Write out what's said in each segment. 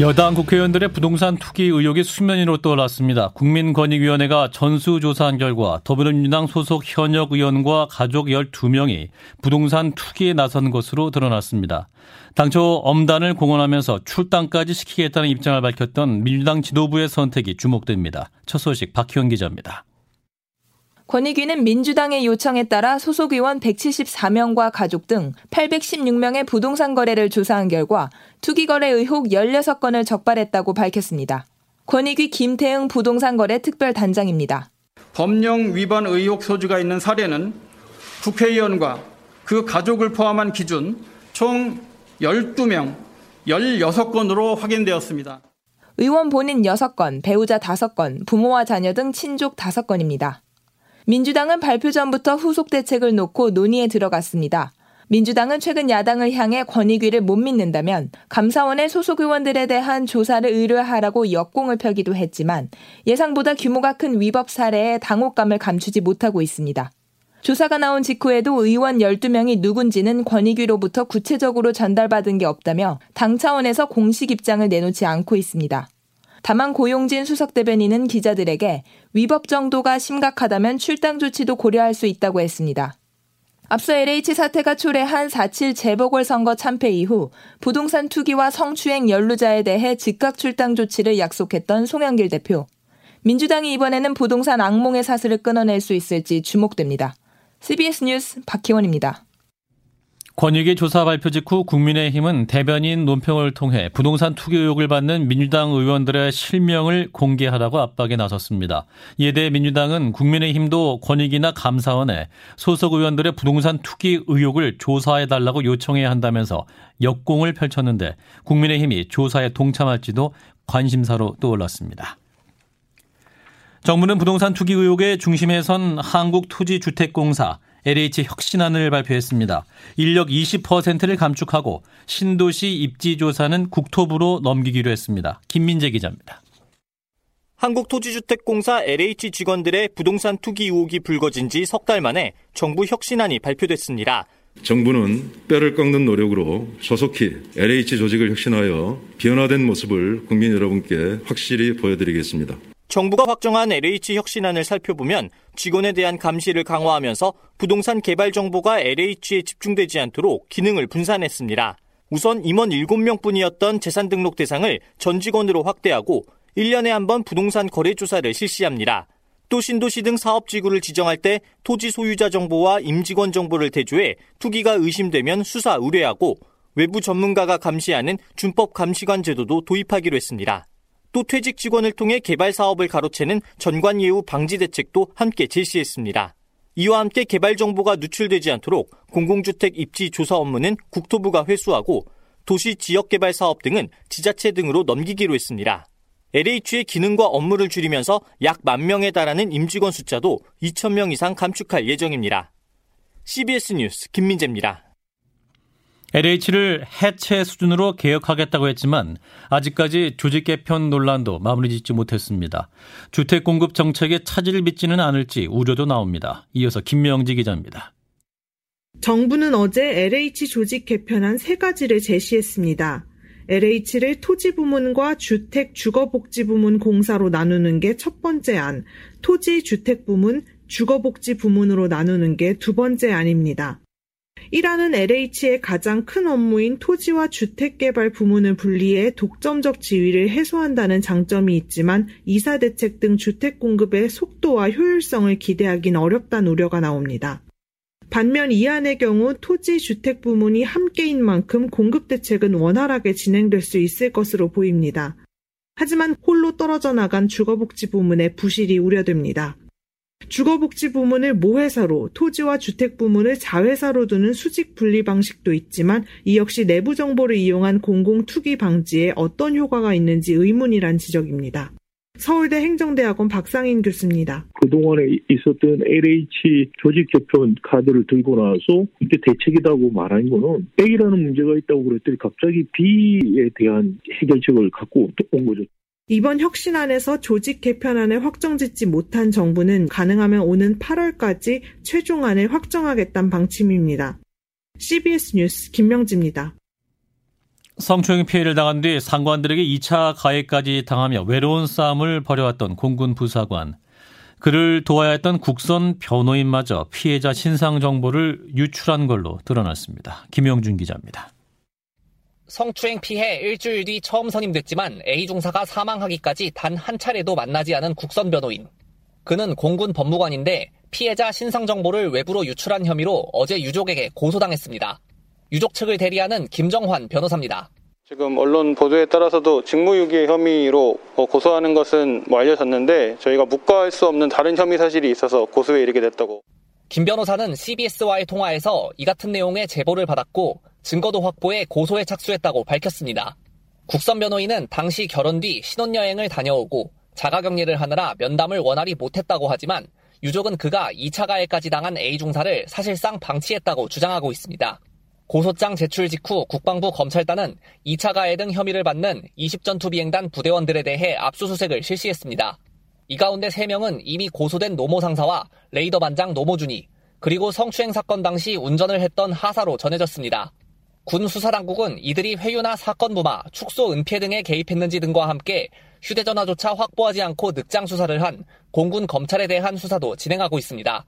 여당 국회의원들의 부동산 투기 의혹이 수면 위로 떠올랐습니다. 국민권익위원회가 전수조사한 결과 더불어민주당 소속 현역 의원과 가족 12명이 부동산 투기에 나선 것으로 드러났습니다. 당초 엄단을 공언하면서 출당까지 시키겠다는 입장을 밝혔던 민주당 지도부의 선택이 주목됩니다. 첫 소식 박희원 기자입니다. 권익위는 민주당의 요청에 따라 소속 의원 174명과 가족 등 816명의 부동산 거래를 조사한 결과 투기 거래 의혹 16건을 적발했다고 밝혔습니다. 권익위 김태응 부동산 거래 특별 단장입니다. 법령 위반 의혹 소지가 있는 사례는 국회의원과 그 가족을 포함한 기준 총 12명, 16건으로 확인되었습니다. 의원 본인 6건, 배우자 5건, 부모와 자녀 등 친족 5건입니다. 민주당은 발표 전부터 후속 대책을 놓고 논의에 들어갔습니다. 민주당은 최근 야당을 향해 권익위를 못 믿는다면 감사원의 소속 의원들에 대한 조사를 의뢰하라고 역공을 펴기도 했지만 예상보다 규모가 큰 위법 사례에 당혹감을 감추지 못하고 있습니다. 조사가 나온 직후에도 의원 12명이 누군지는 권익위로부터 구체적으로 전달받은 게 없다며 당 차원에서 공식 입장을 내놓지 않고 있습니다. 다만 고용진 수석 대변인은 기자들에게 위법 정도가 심각하다면 출당 조치도 고려할 수 있다고 했습니다. 앞서 LH 사태가 초래한 4.7 재보궐선거 참패 이후 부동산 투기와 성추행 연루자에 대해 즉각 출당 조치를 약속했던 송영길 대표. 민주당이 이번에는 부동산 악몽의 사슬을 끊어낼 수 있을지 주목됩니다. CBS 뉴스 박희원입니다. 권익위 조사 발표 직후 국민의힘은 대변인 논평을 통해 부동산 투기 의혹을 받는 민주당 의원들의 실명을 공개하라고 압박에 나섰습니다. 이에 대해 민주당은 국민의힘도 권익위나 감사원에 소속 의원들의 부동산 투기 의혹을 조사해달라고 요청해야 한다면서 역공을 펼쳤는데 국민의힘이 조사에 동참할지도 관심사로 떠올랐습니다. 정부는 부동산 투기 의혹의 중심에 선 한국토지주택공사 LH 혁신안을 발표했습니다. 인력 20%를 감축하고 신도시 입지 조사는 국토부로 넘기기로 했습니다. 김민재 기자입니다. 한국토지주택공사 LH 직원들의 부동산 투기 의혹이 불거진 지 석 달 만에 정부 혁신안이 발표됐습니다. 정부는 뼈를 꺾는 노력으로 조속히 LH 조직을 혁신하여 변화된 모습을 국민 여러분께 확실히 보여드리겠습니다. 정부가 확정한 LH 혁신안을 살펴보면 직원에 대한 감시를 강화하면서 부동산 개발 정보가 LH에 집중되지 않도록 기능을 분산했습니다. 우선 임원 7명뿐이었던 재산 등록 대상을 전 직원으로 확대하고 1년에 한 번 부동산 거래 조사를 실시합니다. 또 신도시 등 사업 지구를 지정할 때 토지 소유자 정보와 임직원 정보를 대조해 투기가 의심되면 수사 의뢰하고 외부 전문가가 감시하는 준법 감시관 제도도 도입하기로 했습니다. 또 퇴직 직원을 통해 개발 사업을 가로채는 전관 예우 방지 대책도 함께 제시했습니다. 이와 함께 개발 정보가 누출되지 않도록 공공주택 입지 조사 업무는 국토부가 회수하고 도시 지역 개발 사업 등은 지자체 등으로 넘기기로 했습니다. LH의 기능과 업무를 줄이면서 약 만 명에 달하는 임직원 숫자도 2천 명 이상 감축할 예정입니다. CBS 뉴스 김민재입니다. LH를 해체 수준으로 개혁하겠다고 했지만 아직까지 조직 개편 논란도 마무리 짓지 못했습니다. 주택 공급 정책에 차질을 빚지는 않을지 우려도 나옵니다. 이어서 김명지 기자입니다. 정부는 어제 LH 조직 개편안 세 가지를 제시했습니다. LH를 토지부문과 주택 주거복지부문 공사로 나누는 게 첫 번째 안, 토지 주택부문, 주거복지부문으로 나누는 게 두 번째 안입니다. 1안은 LH의 가장 큰 업무인 토지와 주택개발 부문을 분리해 독점적 지위를 해소한다는 장점이 있지만 이사 대책 등 주택 공급의 속도와 효율성을 기대하긴 어렵다는 우려가 나옵니다. 반면 이안의 경우 토지 주택 부문이 함께인 만큼 공급 대책은 원활하게 진행될 수 있을 것으로 보입니다. 하지만 홀로 떨어져 나간 주거복지 부문의 부실이 우려됩니다. 주거복지 부문을 모회사로 토지와 주택 부문을 자회사로 두는 수직 분리 방식도 있지만 이 역시 내부 정보를 이용한 공공 투기 방지에 어떤 효과가 있는지 의문이란 지적입니다. 서울대 행정대학원 박상인 교수입니다. 그동안에 있었던 LH 조직 개편 카드를 들고 나서 이게 대책이라고 말하는 거는 A라는 문제가 있다고 그랬더니 갑자기 B에 대한 해결책을 갖고 온 거죠. 이번 혁신안에서 조직 개편안을 확정짓지 못한 정부는 가능하면 오는 8월까지 최종안을 확정하겠다는 방침입니다. CBS 뉴스 김명지입니다. 성추행 피해를 당한 뒤 상관들에게 2차 가해까지 당하며 외로운 싸움을 벌여왔던 공군 부사관. 그를 도와야 했던 국선 변호인마저 피해자 신상 정보를 유출한 걸로 드러났습니다. 김영준 기자입니다. 성추행 피해 일주일 뒤 처음 선임됐지만 A 중사가 사망하기까지 단 한 차례도 만나지 않은 국선 변호인. 그는 공군 법무관인데 피해자 신상 정보를 외부로 유출한 혐의로 어제 유족에게 고소당했습니다. 유족 측을 대리하는 김정환 변호사입니다. 지금 언론 보도에 따라서도 직무유기 혐의로 뭐 고소하는 것은 뭐 알려졌는데 저희가 묵과할 수 없는 다른 혐의 사실이 있어서 고소에 이르게 됐다고. 김 변호사는 CBS와의 통화에서 이 같은 내용의 제보를 받았고 증거도 확보해 고소에 착수했다고 밝혔습니다. 국선 변호인은 당시 결혼 뒤 신혼여행을 다녀오고 자가격리를 하느라 면담을 원활히 못했다고 하지만 유족은 그가 2차 가해까지 당한 A 중사를 사실상 방치했다고 주장하고 있습니다. 고소장 제출 직후 국방부 검찰단은 2차 가해 등 혐의를 받는 20전투 비행단 부대원들에 대해 압수수색을 실시했습니다. 이 가운데 3명은 이미 고소된 노모 상사와 레이더 반장 노모준이 그리고 성추행 사건 당시 운전을 했던 하사로 전해졌습니다. 군 수사당국은 이들이 회유나 사건 무마, 축소 은폐 등에 개입했는지 등과 함께 휴대전화조차 확보하지 않고 늑장 수사를 한 공군 검찰에 대한 수사도 진행하고 있습니다.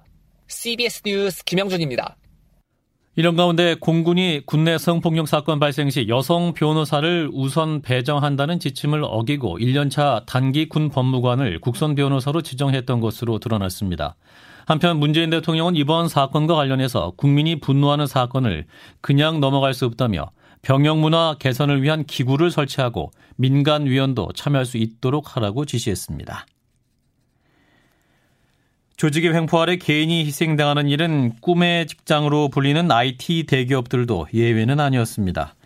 CBS 뉴스 김영준입니다. 이런 가운데 공군이 국내 성폭력 사건 발생 시 여성 변호사를 우선 배정한다는 지침을 어기고 1년차 단기 군 법무관을 국선 변호사로 지정했던 것으로 드러났습니다. 한편 문재인 대통령은 이번 사건과 관련해서 국민이 분노하는 사건을 그냥 넘어갈 수 없다며 병역 문화 개선을 위한 기구를 설치하고 민간 위원도 참여할 수 있도록 하라고 지시했습니다. 조직의 횡포 아래 개인이 희생당하는 일은 꿈의 직장으로 불리는 IT 대기업들도 예외는 아니었습니다.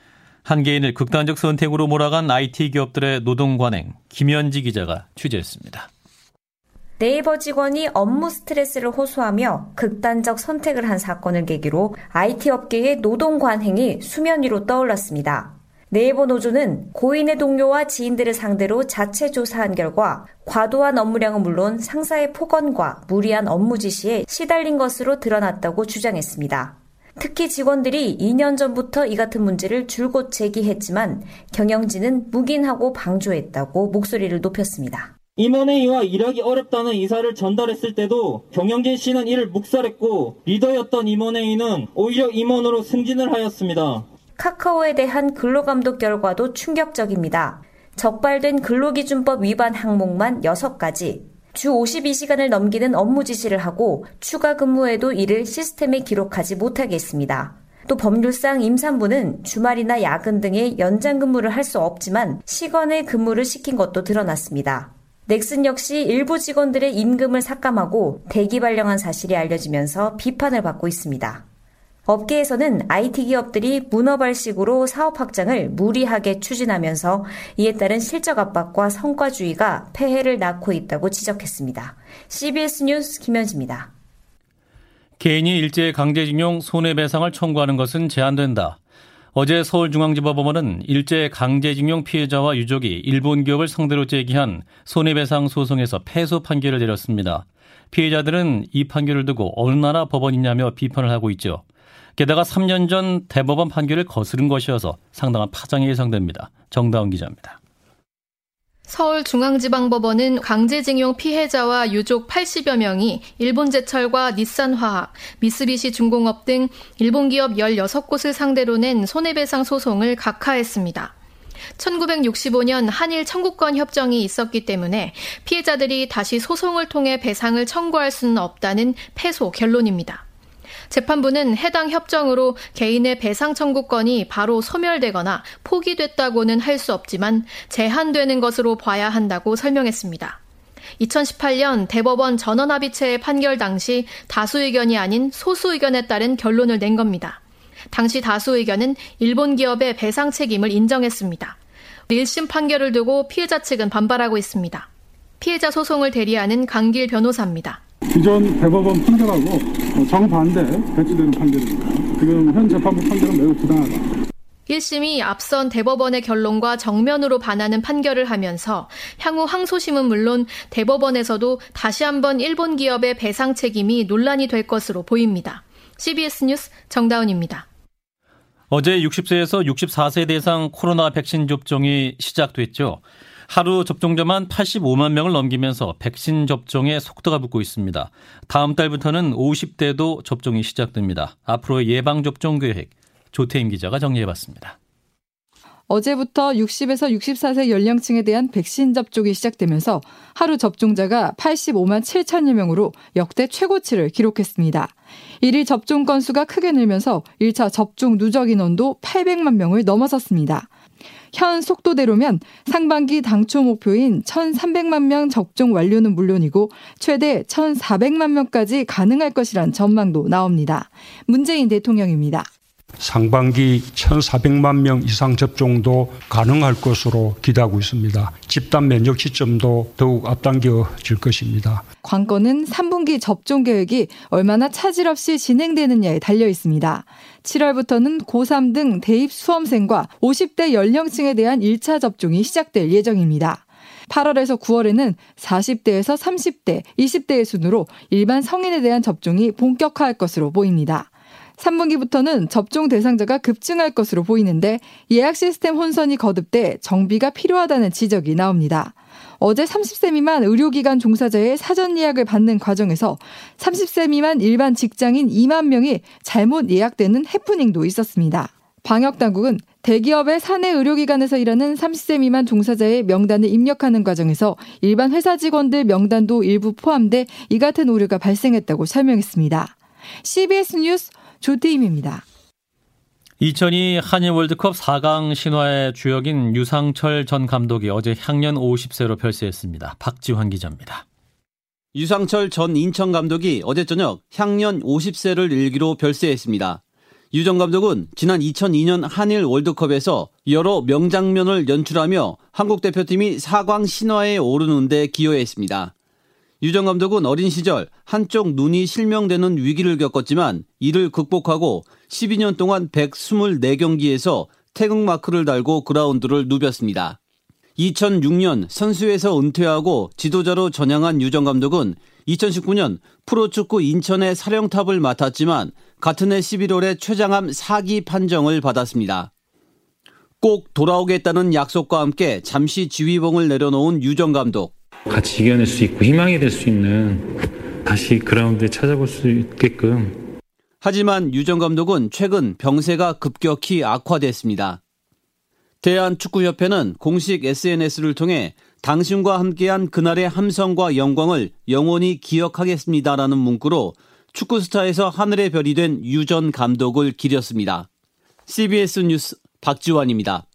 한 개인을 극단적 선택으로 몰아간 IT 기업들의 노동 관행 김현지 기자가 취재했습니다. 네이버 직원이 업무 스트레스를 호소하며 극단적 선택을 한 사건을 계기로 IT 업계의 노동 관행이 수면 위로 떠올랐습니다. 네이버 노조는 고인의 동료와 지인들을 상대로 자체 조사한 결과 과도한 업무량은 물론 상사의 폭언과 무리한 업무 지시에 시달린 것으로 드러났다고 주장했습니다. 특히 직원들이 2년 전부터 이 같은 문제를 줄곧 제기했지만 경영진은 묵인하고 방조했다고 목소리를 높였습니다. 임원회의와 일하기 어렵다는 이사를 전달했을 때도 경영진 씨는 이를 묵살했고 리더였던 임원회의는 오히려 임원으로 승진을 하였습니다. 카카오에 대한 근로감독 결과도 충격적입니다. 적발된 근로기준법 위반 항목만 6가지, 주 52시간을 넘기는 업무 지시를 하고 추가 근무에도 이를 시스템에 기록하지 못하게 했습니다. 또 법률상 임산부는 주말이나 야근 등의 연장 근무를 할 수 없지만 시간에 근무를 시킨 것도 드러났습니다. 넥슨 역시 일부 직원들의 임금을 삭감하고 대기 발령한 사실이 알려지면서 비판을 받고 있습니다. 업계에서는 IT 기업들이 문어발식으로 사업 확장을 무리하게 추진하면서 이에 따른 실적 압박과 성과주의가 폐해를 낳고 있다고 지적했습니다. CBS 뉴스 김현지입니다. 개인이 일제 강제징용 손해배상을 청구하는 것은 제한된다. 어제 서울중앙지법법원은 일제 강제징용 피해자와 유족이 일본 기업을 상대로 제기한 손해배상 소송에서 패소 판결을 내렸습니다. 피해자들은 이 판결을 두고 어느 나라 법원이냐며 비판을 하고 있죠. 게다가 3년 전 대법원 판결을 거스른 것이어서 상당한 파장이 예상됩니다. 정다운 기자입니다. 서울중앙지방법원은 강제징용 피해자와 유족 80여 명이 일본제철과 닛산화학, 미쓰비시 중공업 등 일본 기업 16곳을 상대로 낸 손해배상 소송을 각하했습니다. 1965년 한일 청구권 협정이 있었기 때문에 피해자들이 다시 소송을 통해 배상을 청구할 수는 없다는 패소 결론입니다. 재판부는 해당 협정으로 개인의 배상 청구권이 바로 소멸되거나 포기됐다고는 할 수 없지만 제한되는 것으로 봐야 한다고 설명했습니다. 2018년 대법원 전원합의체의 판결 당시 다수 의견이 아닌 소수 의견에 따른 결론을 낸 겁니다. 당시 다수 의견은 일본 기업의 배상 책임을 인정했습니다. 1심 판결을 두고 피해자 측은 반발하고 있습니다. 피해자 소송을 대리하는 강길 변호사입니다. 기존 대법원 판결하고 정반대 배치되는 판결입니다. 지금 현 재판부 판결은 매우 부당하다. 1심이 앞선 대법원의 결론과 정면으로 반하는 판결을 하면서 향후 항소심은 물론 대법원에서도 다시 한번 일본 기업의 배상 책임이 논란이 될 것으로 보입니다. CBS 뉴스 정다운입니다. 어제 60세에서 64세 대상 코로나 백신 접종이 시작됐죠. 하루 접종자만 85만 명을 넘기면서 백신 접종에 속도가 붙고 있습니다. 다음 달부터는 50대도 접종이 시작됩니다. 앞으로의 예방 접종 계획 조태임 기자가 정리해봤습니다. 어제부터 60에서 64세 연령층에 대한 백신 접종이 시작되면서 하루 접종자가 85만 7천여 명으로 역대 최고치를 기록했습니다. 일일 접종 건수가 크게 늘면서 1차 접종 누적 인원도 800만 명을 넘어섰습니다. 현 속도대로면 상반기 당초 목표인 1,300만 명 접종 완료는 물론이고 최대 1,400만 명까지 가능할 것이란 전망도 나옵니다. 문재인 대통령입니다. 상반기 1,400만 명 이상 접종도 가능할 것으로 기대하고 있습니다. 집단 면역 시점도 더욱 앞당겨질 것입니다. 관건은 3분기 접종 계획이 얼마나 차질 없이 진행되느냐에 달려 있습니다. 7월부터는 고3 등 대입 수험생과 50대 연령층에 대한 1차 접종이 시작될 예정입니다. 8월에서 9월에는 40대에서 30대, 20대의 순으로 일반 성인에 대한 접종이 본격화할 것으로 보입니다. 3분기부터는 접종 대상자가 급증할 것으로 보이는데 예약 시스템 혼선이 거듭돼 정비가 필요하다는 지적이 나옵니다. 어제 30세 미만 의료기관 종사자의 사전 예약을 받는 과정에서 30세 미만 일반 직장인 2만 명이 잘못 예약되는 해프닝도 있었습니다. 방역당국은 대기업의 사내 의료기관에서 일하는 30세 미만 종사자의 명단을 입력하는 과정에서 일반 회사 직원들 명단도 일부 포함돼 이 같은 오류가 발생했다고 설명했습니다. CBS 뉴스 조태임입니다. 2002 한일 월드컵 4강 신화의 주역인 유상철 전 감독이 어제 향년 50세로 별세했습니다. 박지환 기자입니다. 유상철 전 인천 감독이 어제 저녁 향년 50세를 일기로 별세했습니다. 유 전 감독은 지난 2002년 한일 월드컵에서 여러 명장면을 연출하며 한국 대표팀이 4강 신화에 오르는 데 기여했습니다. 유정 감독은 어린 시절 한쪽 눈이 실명되는 위기를 겪었지만 이를 극복하고 12년 동안 124경기에서 태극마크를 달고 그라운드를 누볐습니다. 2006년 선수에서 은퇴하고 지도자로 전향한 유정 감독은 2019년 프로축구 인천의 사령탑을 맡았지만 같은 해 11월에 최장암 사기 판정을 받았습니다. 꼭 돌아오겠다는 약속과 함께 잠시 지휘봉을 내려놓은 유정 감독. 같이 이겨낼 수 있고 희망이 될 수 있는 다시 그라운드에 찾아볼 수 있게끔. 하지만 유정 감독은 최근 병세가 급격히 악화됐습니다. 대한축구협회는 공식 SNS를 통해 당신과 함께한 그날의 함성과 영광을 영원히 기억하겠습니다라는 문구로 축구 스타에서 하늘의 별이 된 유 전 감독을 기렸습니다. CBS 뉴스 박지원입니다.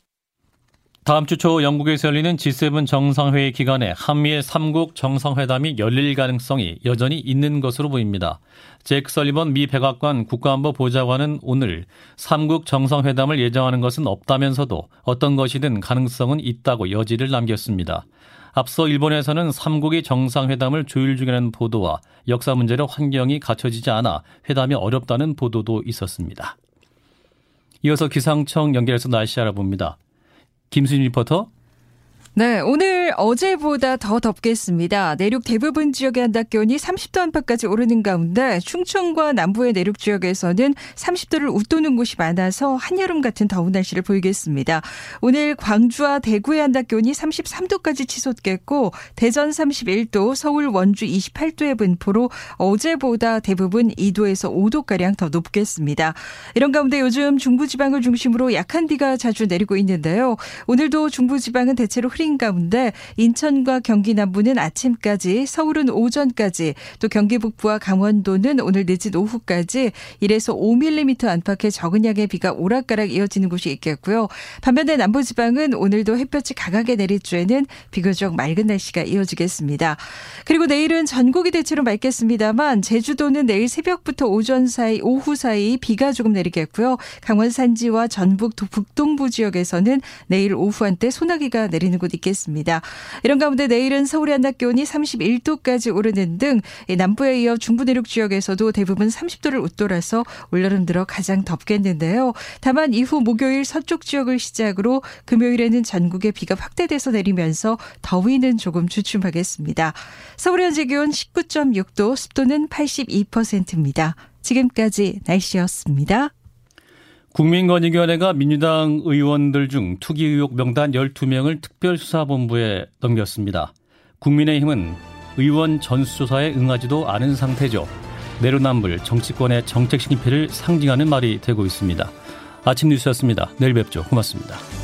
다음 주 초 영국에서 열리는 G7 정상회의 기간에 한미의 3국 정상회담이 열릴 가능성이 여전히 있는 것으로 보입니다. 잭 설리번 미 백악관 국가안보 보좌관은 오늘 3국 정상회담을 예정하는 것은 없다면서도 어떤 것이든 가능성은 있다고 여지를 남겼습니다. 앞서 일본에서는 3국이 정상회담을 조율 중이라는 보도와 역사 문제로 환경이 갖춰지지 않아 회담이 어렵다는 보도도 있었습니다. 이어서 기상청 연결해서 날씨 알아봅니다. 김수진 리포터. 네, 오늘 어제보다 더 덥겠습니다. 내륙 대부분 지역의 한낮 기온이 30도 안팎까지 오르는 가운데 충청과 남부의 내륙 지역에서는 30도를 웃도는 곳이 많아서 한여름 같은 더운 날씨를 보이겠습니다. 오늘 광주와 대구의 한낮 기온이 33도까지 치솟겠고 대전 31도, 서울 원주 28도의 분포로 어제보다 대부분 2도에서 5도가량 더 높겠습니다. 이런 가운데 요즘 중부지방을 중심으로 약한 비가 자주 내리고 있는데요. 오늘도 중부지방은 대체로 흐린 가운데 인천과 경기 남부는 아침까지, 서울은 오전까지, 또 경기 북부와 강원도는 오늘 늦은 오후까지 1에서 5mm 안팎의 적은 양의 비가 오락가락 이어지는 곳이 있겠고요. 반면에 남부지방은 오늘도 햇볕이 강하게 내릴 주에는 비교적 맑은 날씨가 이어지겠습니다. 그리고 내일은 전국이 대체로 맑겠습니다만 제주도는 내일 새벽부터 오전 사이, 오후 사이 비가 조금 내리겠고요. 강원 산지와 전북 북동부 지역에서는 내일 오후 한때 소나기가 내리는 곳 있겠습니다. 이런 가운데 내일은 서울의 한낮 기온이 31도까지 오르는 등 남부에 이어 중부 내륙 지역에서도 대부분 30도를 웃돌아서 올여름 들어 가장 덥겠는데요. 다만 이후 목요일 서쪽 지역을 시작으로 금요일에는 전국에 비가 확대돼서 내리면서 더위는 조금 주춤하겠습니다. 서울 현재 기온 19.6도, 습도는 82%입니다. 지금까지 날씨였습니다. 국민권익위원회가 민주당 의원들 중 투기 의혹 명단 12명을 특별수사본부에 넘겼습니다. 국민의힘은 의원 전수조사에 응하지도 않은 상태죠. 내로남불 정치권의 정책 실패를 상징하는 말이 되고 있습니다. 아침 뉴스였습니다. 내일 뵙죠. 고맙습니다.